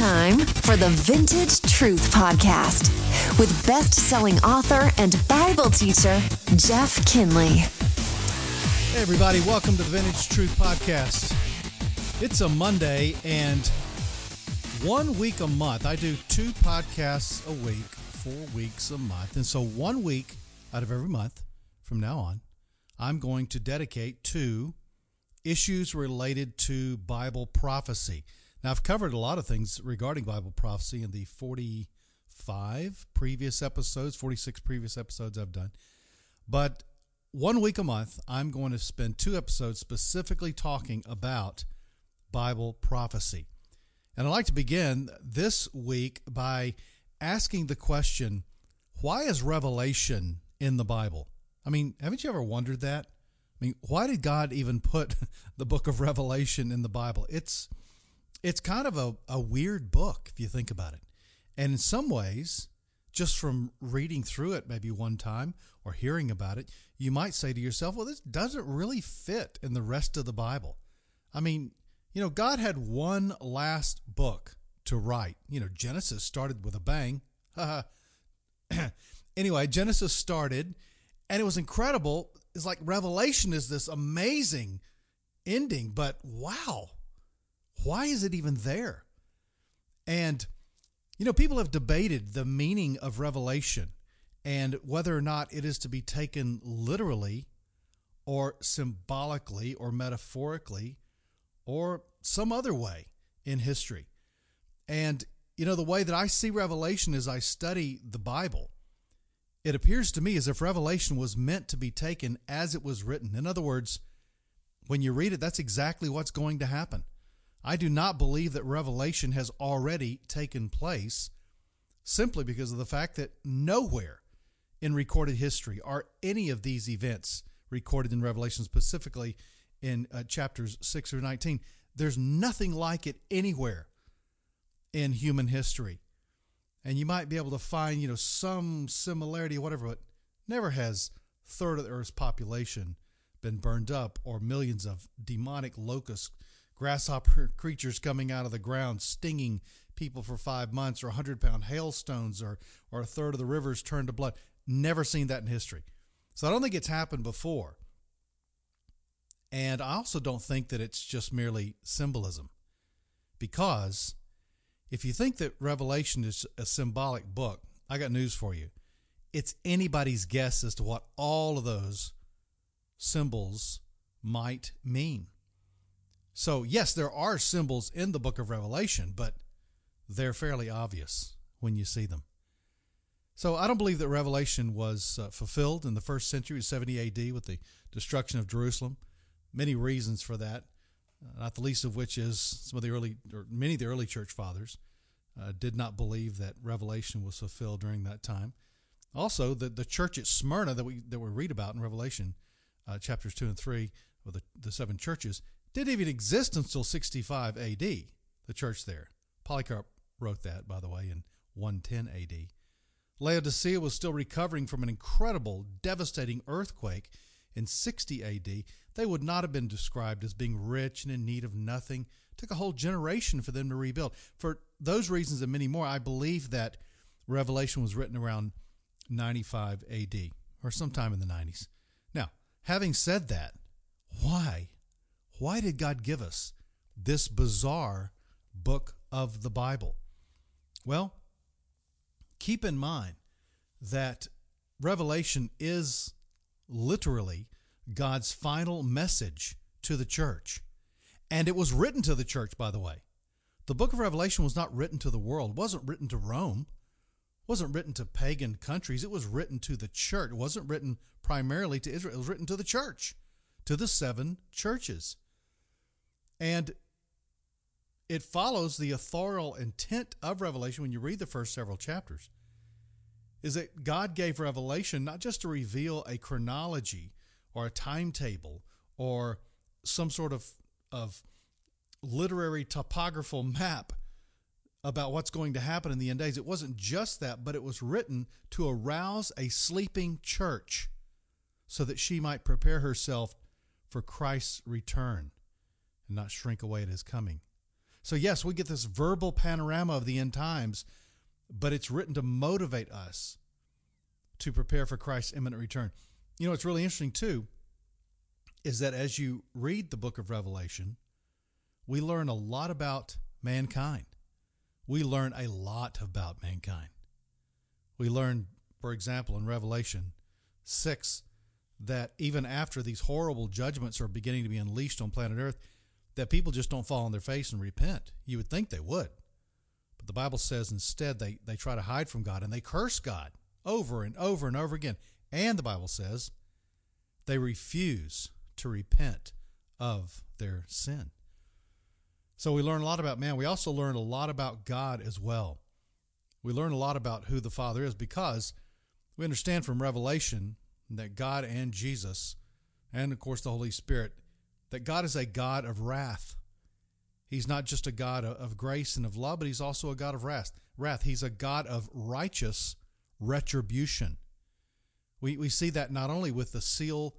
time for the Vintage Truth Podcast with best selling author and Bible teacher, Jeff Kinley. Hey, everybody, welcome to the Vintage Truth Podcast. It's a Monday, and one week a month, I do two podcasts a week, four weeks a month. And so, one week out of every month from now on, I'm going to dedicate to issues related to Bible prophecy. Now, I've covered a lot of things regarding Bible prophecy in the 45 previous episodes, 46 previous episodes I've done. But one week a month, I'm going to spend two episodes specifically talking about Bible prophecy. And I'd like to begin this week by asking the question why is revelation in the Bible? I mean, haven't you ever wondered that? I mean, why did God even put the book of Revelation in the Bible? It's it's kind of a, a weird book if you think about it. And in some ways, just from reading through it maybe one time or hearing about it, you might say to yourself, well, this doesn't really fit in the rest of the Bible. I mean, you know, God had one last book to write. You know, Genesis started with a bang. anyway, Genesis started and it was incredible. It's like Revelation is this amazing ending, but wow, why is it even there? And, you know, people have debated the meaning of revelation and whether or not it is to be taken literally or symbolically or metaphorically or some other way in history. And, you know, the way that I see revelation as I study the Bible, it appears to me as if revelation was meant to be taken as it was written. In other words, when you read it, that's exactly what's going to happen. I do not believe that revelation has already taken place simply because of the fact that nowhere in recorded history are any of these events recorded in Revelation, specifically in uh, chapters 6 through 19. There's nothing like it anywhere in human history. And you might be able to find, you know, some similarity or whatever, but never has third of the earth's population been burned up or millions of demonic locusts grasshopper creatures coming out of the ground stinging people for five months or 100 pound hailstones or, or a third of the rivers turned to blood. Never seen that in history. So I don't think it's happened before. And I also don't think that it's just merely symbolism. Because if you think that Revelation is a symbolic book, I got news for you. It's anybody's guess as to what all of those symbols might mean. So, yes, there are symbols in the book of Revelation, but they're fairly obvious when you see them. So, I don't believe that Revelation was uh, fulfilled in the first century, 70 AD, with the destruction of Jerusalem. Many reasons for that, uh, not the least of which is some of the early, or many of the early church fathers uh, did not believe that Revelation was fulfilled during that time. Also, the, the church at Smyrna that we that we read about in Revelation, uh, chapters two and three, of the, the seven churches, didn't even exist until 65 AD, the church there. Polycarp wrote that, by the way, in 110 AD. Laodicea was still recovering from an incredible, devastating earthquake in 60 AD. They would not have been described as being rich and in need of nothing. It took a whole generation for them to rebuild. For those reasons and many more, I believe that Revelation was written around 95 AD or sometime in the 90s. Now, having said that, why why did God give us this bizarre book of the Bible? Well, keep in mind that Revelation is literally God's final message to the church. And it was written to the church, by the way. The book of Revelation was not written to the world, it wasn't written to Rome, it wasn't written to pagan countries. It was written to the church. It wasn't written primarily to Israel, it was written to the church, to the seven churches. And it follows the authorial intent of Revelation when you read the first several chapters. Is that God gave Revelation not just to reveal a chronology or a timetable or some sort of, of literary topographical map about what's going to happen in the end days. It wasn't just that, but it was written to arouse a sleeping church so that she might prepare herself for Christ's return and not shrink away at his coming. So, yes, we get this verbal panorama of the end times, but it's written to motivate us to prepare for Christ's imminent return. You know, it's really interesting, too, is that as you read the book of Revelation, we learn a lot about mankind. We learn a lot about mankind. We learn, for example, in Revelation 6, that even after these horrible judgments are beginning to be unleashed on planet Earth, that people just don't fall on their face and repent. You would think they would. But the Bible says instead they, they try to hide from God and they curse God over and over and over again. And the Bible says they refuse to repent of their sin. So we learn a lot about man. We also learn a lot about God as well. We learn a lot about who the Father is because we understand from Revelation that God and Jesus, and of course the Holy Spirit, that God is a God of wrath. He's not just a God of grace and of love, but he's also a God of wrath. Wrath. He's a God of righteous retribution. We, we see that not only with the seal,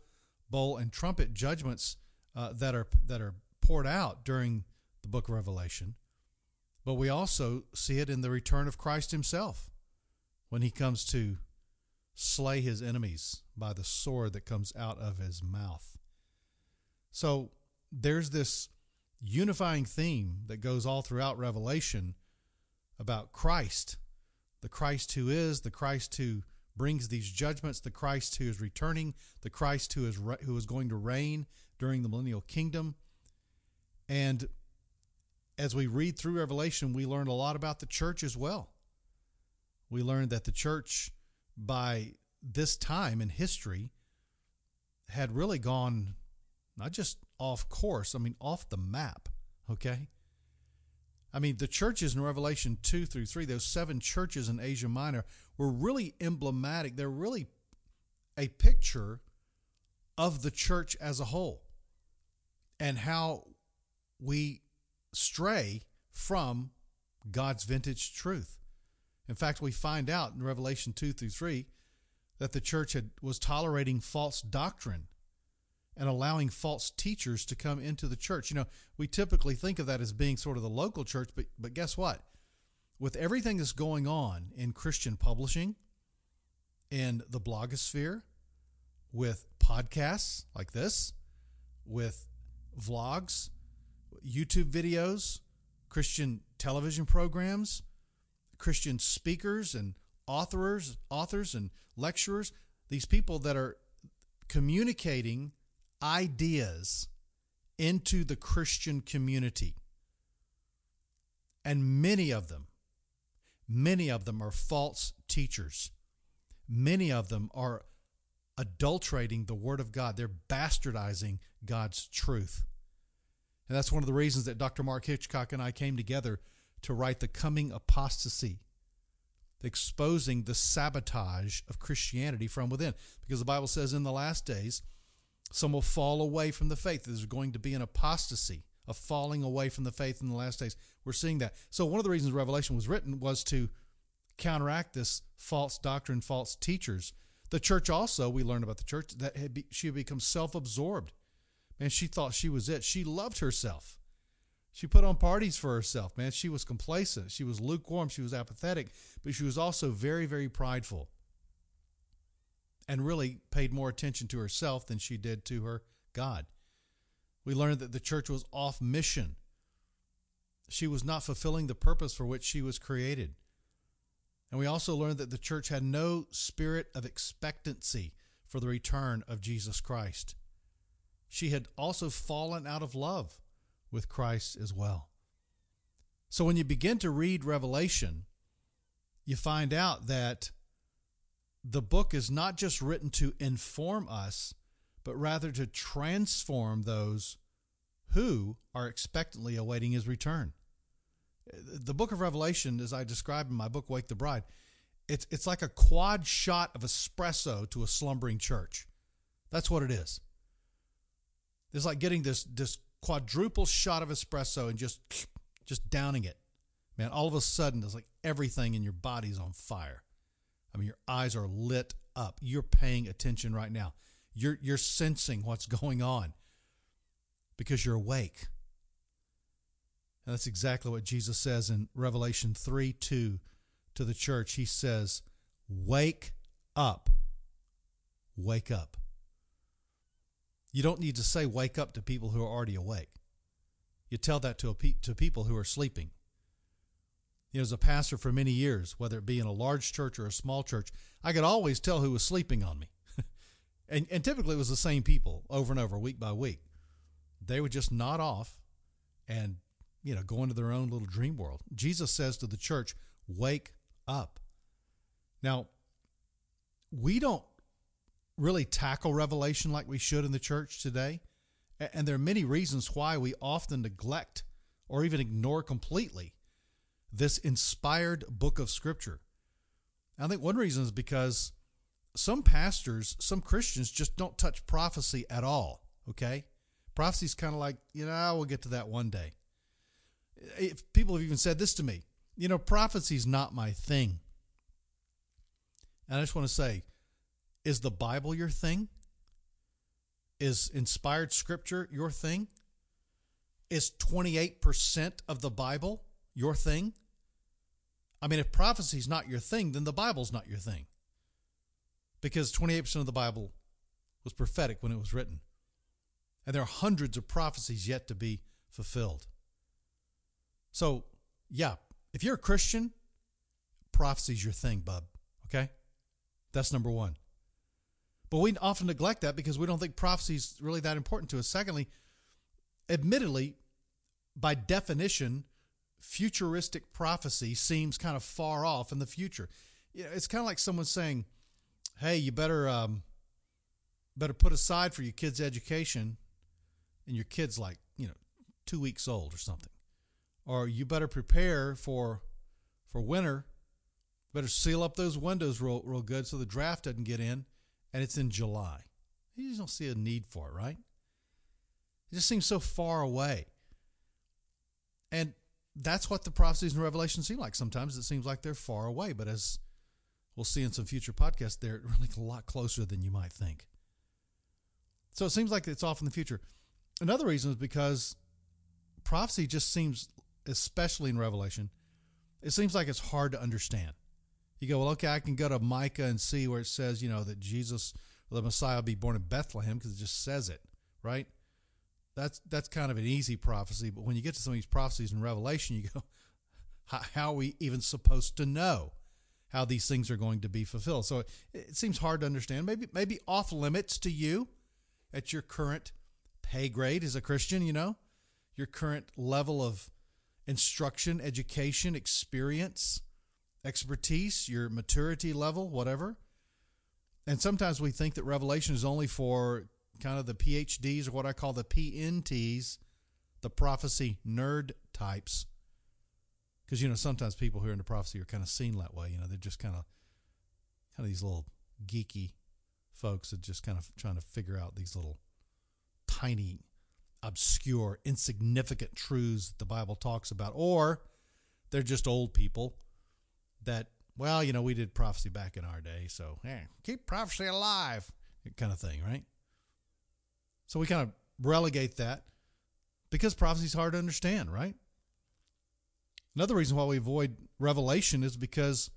bowl, and trumpet judgments uh, that are that are poured out during the book of Revelation, but we also see it in the return of Christ Himself when He comes to slay His enemies by the sword that comes out of His mouth. So there's this unifying theme that goes all throughout Revelation about Christ, the Christ who is, the Christ who brings these judgments, the Christ who is returning, the Christ who is who is going to reign during the millennial kingdom. And as we read through Revelation, we learn a lot about the church as well. We learn that the church by this time in history had really gone not just off course, I mean, off the map, okay? I mean, the churches in Revelation 2 through 3, those seven churches in Asia Minor, were really emblematic. They're really a picture of the church as a whole and how we stray from God's vintage truth. In fact, we find out in Revelation 2 through 3 that the church had, was tolerating false doctrine and allowing false teachers to come into the church. You know, we typically think of that as being sort of the local church, but but guess what? With everything that's going on in Christian publishing, in the blogosphere, with podcasts like this, with vlogs, YouTube videos, Christian television programs, Christian speakers and authors, authors and lecturers, these people that are communicating ideas into the Christian community. And many of them, many of them are false teachers. Many of them are adulterating the Word of God. They're bastardizing God's truth. And that's one of the reasons that Dr. Mark Hitchcock and I came together to write The Coming Apostasy, exposing the sabotage of Christianity from within. Because the Bible says in the last days, some will fall away from the faith. There's going to be an apostasy, a falling away from the faith in the last days. We're seeing that. So, one of the reasons Revelation was written was to counteract this false doctrine, false teachers. The church also, we learned about the church, that had be, she had become self absorbed. Man, she thought she was it. She loved herself. She put on parties for herself, man. She was complacent. She was lukewarm. She was apathetic, but she was also very, very prideful and really paid more attention to herself than she did to her God. We learned that the church was off mission. She was not fulfilling the purpose for which she was created. And we also learned that the church had no spirit of expectancy for the return of Jesus Christ. She had also fallen out of love with Christ as well. So when you begin to read Revelation, you find out that the book is not just written to inform us, but rather to transform those who are expectantly awaiting his return. The book of Revelation, as I describe in my book, Wake the Bride, it's, it's like a quad shot of espresso to a slumbering church. That's what it is. It's like getting this, this quadruple shot of espresso and just, just downing it. Man, all of a sudden, it's like everything in your body's on fire. I mean, your eyes are lit up. You're paying attention right now. You're, you're sensing what's going on because you're awake. And that's exactly what Jesus says in Revelation 3 2 to the church. He says, Wake up. Wake up. You don't need to say wake up to people who are already awake. You tell that to, pe- to people who are sleeping. You know, as a pastor for many years, whether it be in a large church or a small church, I could always tell who was sleeping on me. and, and typically it was the same people over and over, week by week. They would just nod off and, you know, go into their own little dream world. Jesus says to the church, wake up. Now, we don't really tackle revelation like we should in the church today. And there are many reasons why we often neglect or even ignore completely this inspired book of Scripture. I think one reason is because some pastors, some Christians just don't touch prophecy at all. Okay? Prophecy's kind of like, you know, ah, we'll get to that one day. If people have even said this to me, you know, prophecy's not my thing. And I just want to say, is the Bible your thing? Is inspired scripture your thing? Is 28% of the Bible your thing? I mean, if prophecy is not your thing, then the Bible's not your thing. Because 28% of the Bible was prophetic when it was written. And there are hundreds of prophecies yet to be fulfilled. So, yeah, if you're a Christian, prophecy's your thing, bub. Okay? That's number one. But we often neglect that because we don't think prophecy is really that important to us. Secondly, admittedly, by definition, futuristic prophecy seems kind of far off in the future. You know, it's kind of like someone saying, "Hey, you better um, better put aside for your kid's education," and your kid's like, you know, two weeks old or something, or you better prepare for for winter. Better seal up those windows real real good so the draft doesn't get in and it's in July. You just don't see a need for it, right? It just seems so far away. And that's what the prophecies in Revelation seem like. Sometimes it seems like they're far away, but as we'll see in some future podcasts, they're really a lot closer than you might think. So it seems like it's off in the future. Another reason is because prophecy just seems, especially in Revelation, it seems like it's hard to understand. You go, well, okay, I can go to Micah and see where it says, you know, that Jesus, the Messiah, will be born in Bethlehem because it just says it, right? That's that's kind of an easy prophecy. But when you get to some of these prophecies in Revelation, you go, how, are we even supposed to know how these things are going to be fulfilled? So it, it seems hard to understand. Maybe maybe off limits to you at your current pay grade as a Christian. You know, your current level of instruction, education, experience expertise, your maturity level, whatever. And sometimes we think that revelation is only for kind of the PhDs or what I call the PNTs, the prophecy nerd types. Because, you know, sometimes people who are into prophecy are kind of seen that way. You know, they're just kind of, kind of these little geeky folks that just kind of trying to figure out these little tiny, obscure, insignificant truths that the Bible talks about. Or they're just old people that, well, you know, we did prophecy back in our day, so hey, keep prophecy alive, kind of thing, right? So we kind of relegate that because prophecy is hard to understand, right? Another reason why we avoid revelation is because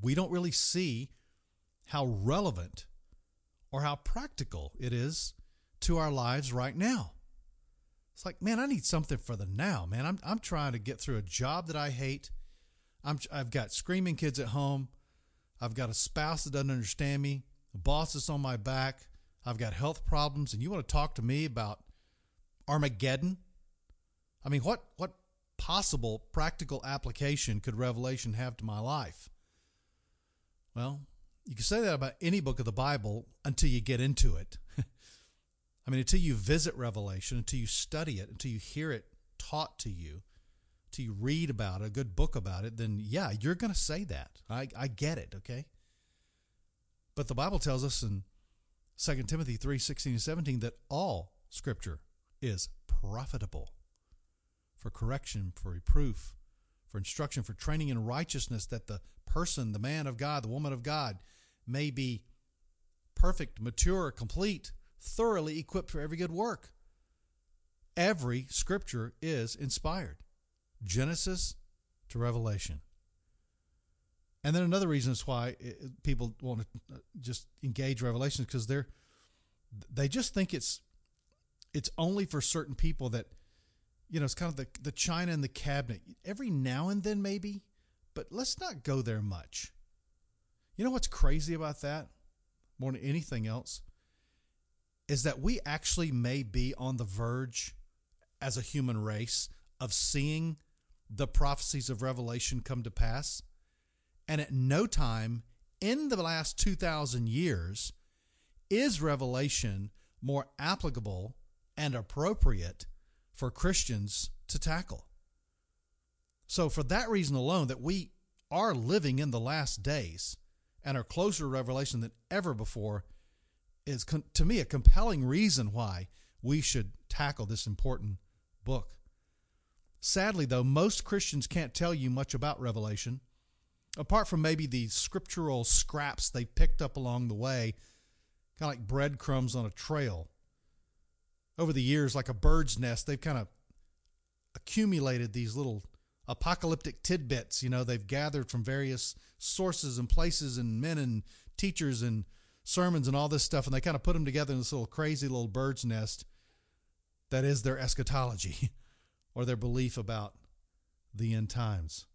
we don't really see how relevant or how practical it is to our lives right now. It's like, man, I need something for the now, man. I'm, I'm trying to get through a job that I hate. I'm, I've got screaming kids at home. I've got a spouse that doesn't understand me, a boss that's on my back. I've got health problems, and you want to talk to me about Armageddon? I mean, what what possible practical application could Revelation have to my life? Well, you can say that about any book of the Bible until you get into it. I mean, until you visit Revelation, until you study it, until you hear it taught to you, to read about it, a good book about it, then yeah, you're going to say that. I, I get it, okay? But the Bible tells us in 2 Timothy 3 16 and 17 that all scripture is profitable for correction, for reproof, for instruction, for training in righteousness, that the person, the man of God, the woman of God, may be perfect, mature, complete, thoroughly equipped for every good work. every scripture is inspired. Genesis to Revelation. And then another reason is why people want to uh, just engage Revelation because they're they just think it's it's only for certain people that you know it's kind of the the china in the cabinet. Every now and then maybe but let's not go there much. You know what's crazy about that more than anything else is that we actually may be on the verge as a human race of seeing the prophecies of revelation come to pass and at no time in the last 2000 years is revelation more applicable and appropriate for Christians to tackle. So, for that reason alone, that we are living in the last days and are closer to revelation than ever before, is to me a compelling reason why we should tackle this important book. Sadly, though, most Christians can't tell you much about Revelation, apart from maybe the scriptural scraps they picked up along the way, kind of like breadcrumbs on a trail over the years, like a bird's nest, they've kind of accumulated these little apocalyptic tidbits. You know, they've gathered from various sources and places and men and teachers and sermons and all this stuff, and they kind of put them together in this little crazy little bird's nest that is their eschatology or their belief about the end times.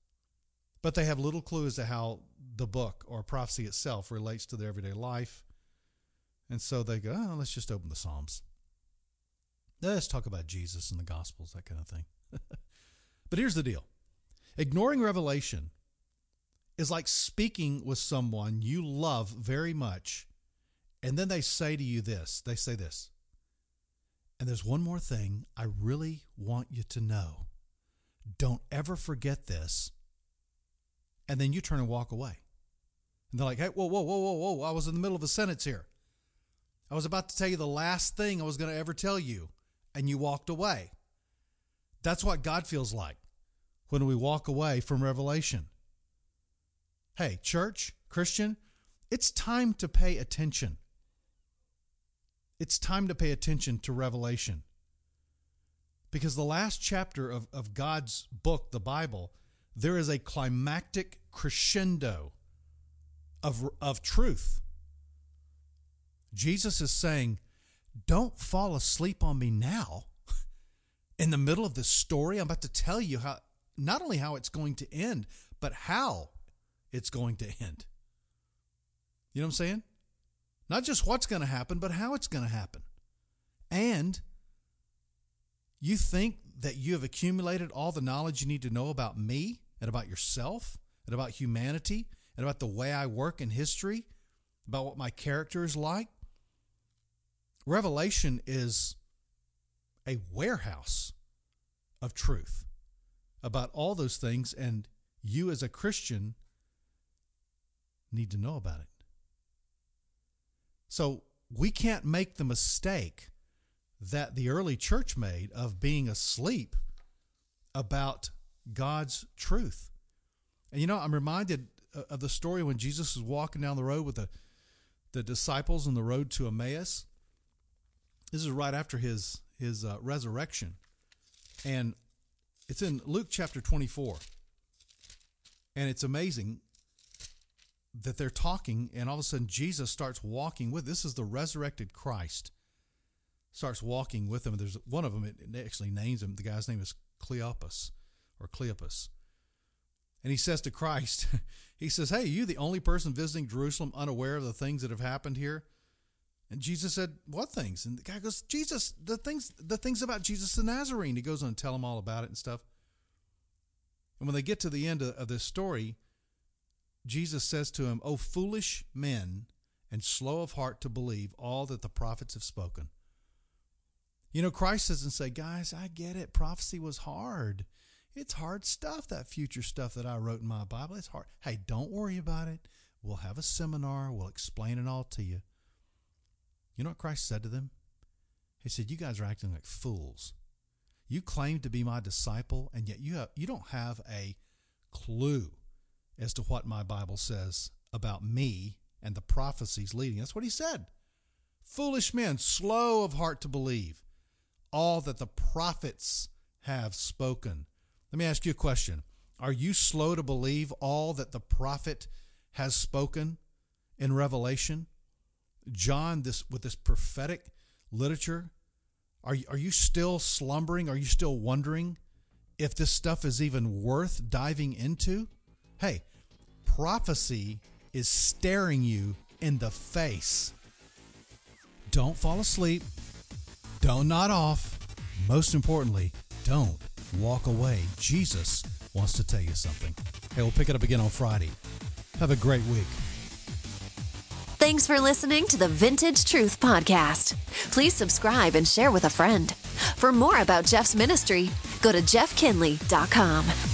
But they have little clue as to how the book or prophecy itself relates to their everyday life. And so they go, oh, let's just open the Psalms. Let's talk about Jesus and the Gospels, that kind of thing. but here's the deal ignoring Revelation is like speaking with someone you love very much, and then they say to you this they say this, and there's one more thing I really want you to know. Don't ever forget this. And then you turn and walk away. And they're like, hey, whoa, whoa, whoa, whoa, whoa. I was in the middle of a sentence here. I was about to tell you the last thing I was going to ever tell you and you walked away. That's what God feels like when we walk away from revelation. Hey, church, Christian, it's time to pay attention. It's time to pay attention to revelation. Because the last chapter of, of God's book, the Bible, there is a climactic crescendo of, of truth. Jesus is saying, don't fall asleep on me now. In the middle of this story, I'm about to tell you how not only how it's going to end, but how it's going to end. You know what I'm saying? Not just what's going to happen, but how it's going to happen. And you think that you have accumulated all the knowledge you need to know about me and about yourself and about humanity and about the way I work in history, about what my character is like. Revelation is a warehouse of truth about all those things, and you as a Christian need to know about it. So we can't make the mistake that the early church made of being asleep about God's truth. And you know, I'm reminded of the story when Jesus was walking down the road with the, the disciples on the road to Emmaus. This is right after his his uh, resurrection, and it's in Luke chapter 24. And it's amazing that they're talking, and all of a sudden Jesus starts walking with. This is the resurrected Christ. Starts walking with them. There's one of them. It actually names him. The guy's name is Cleopas, or Cleopas. And he says to Christ, he says, "Hey, you the only person visiting Jerusalem unaware of the things that have happened here?" And Jesus said, "What things?" And the guy goes, "Jesus, the things, the things about Jesus the Nazarene." He goes on to tell him all about it and stuff. And when they get to the end of, this story, Jesus says to him, "O foolish men and slow of heart to believe all that the prophets have spoken." You know, Christ doesn't say, "Guys, I get it. Prophecy was hard. It's hard stuff. That future stuff that I wrote in my Bible, it's hard. Hey, don't worry about it. We'll have a seminar. We'll explain it all to you." You know what Christ said to them? He said, You guys are acting like fools. You claim to be my disciple, and yet you, have, you don't have a clue as to what my Bible says about me and the prophecies leading. That's what he said. Foolish men, slow of heart to believe all that the prophets have spoken. Let me ask you a question. Are you slow to believe all that the prophet has spoken in Revelation? John, this with this prophetic literature, are you, are you still slumbering? Are you still wondering if this stuff is even worth diving into? Hey, prophecy is staring you in the face. Don't fall asleep. Don't nod off. Most importantly, don't walk away. Jesus wants to tell you something. Hey, we'll pick it up again on Friday. Have a great week. Thanks for listening to the Vintage Truth Podcast. Please subscribe and share with a friend. For more about Jeff's ministry, go to jeffkinley.com.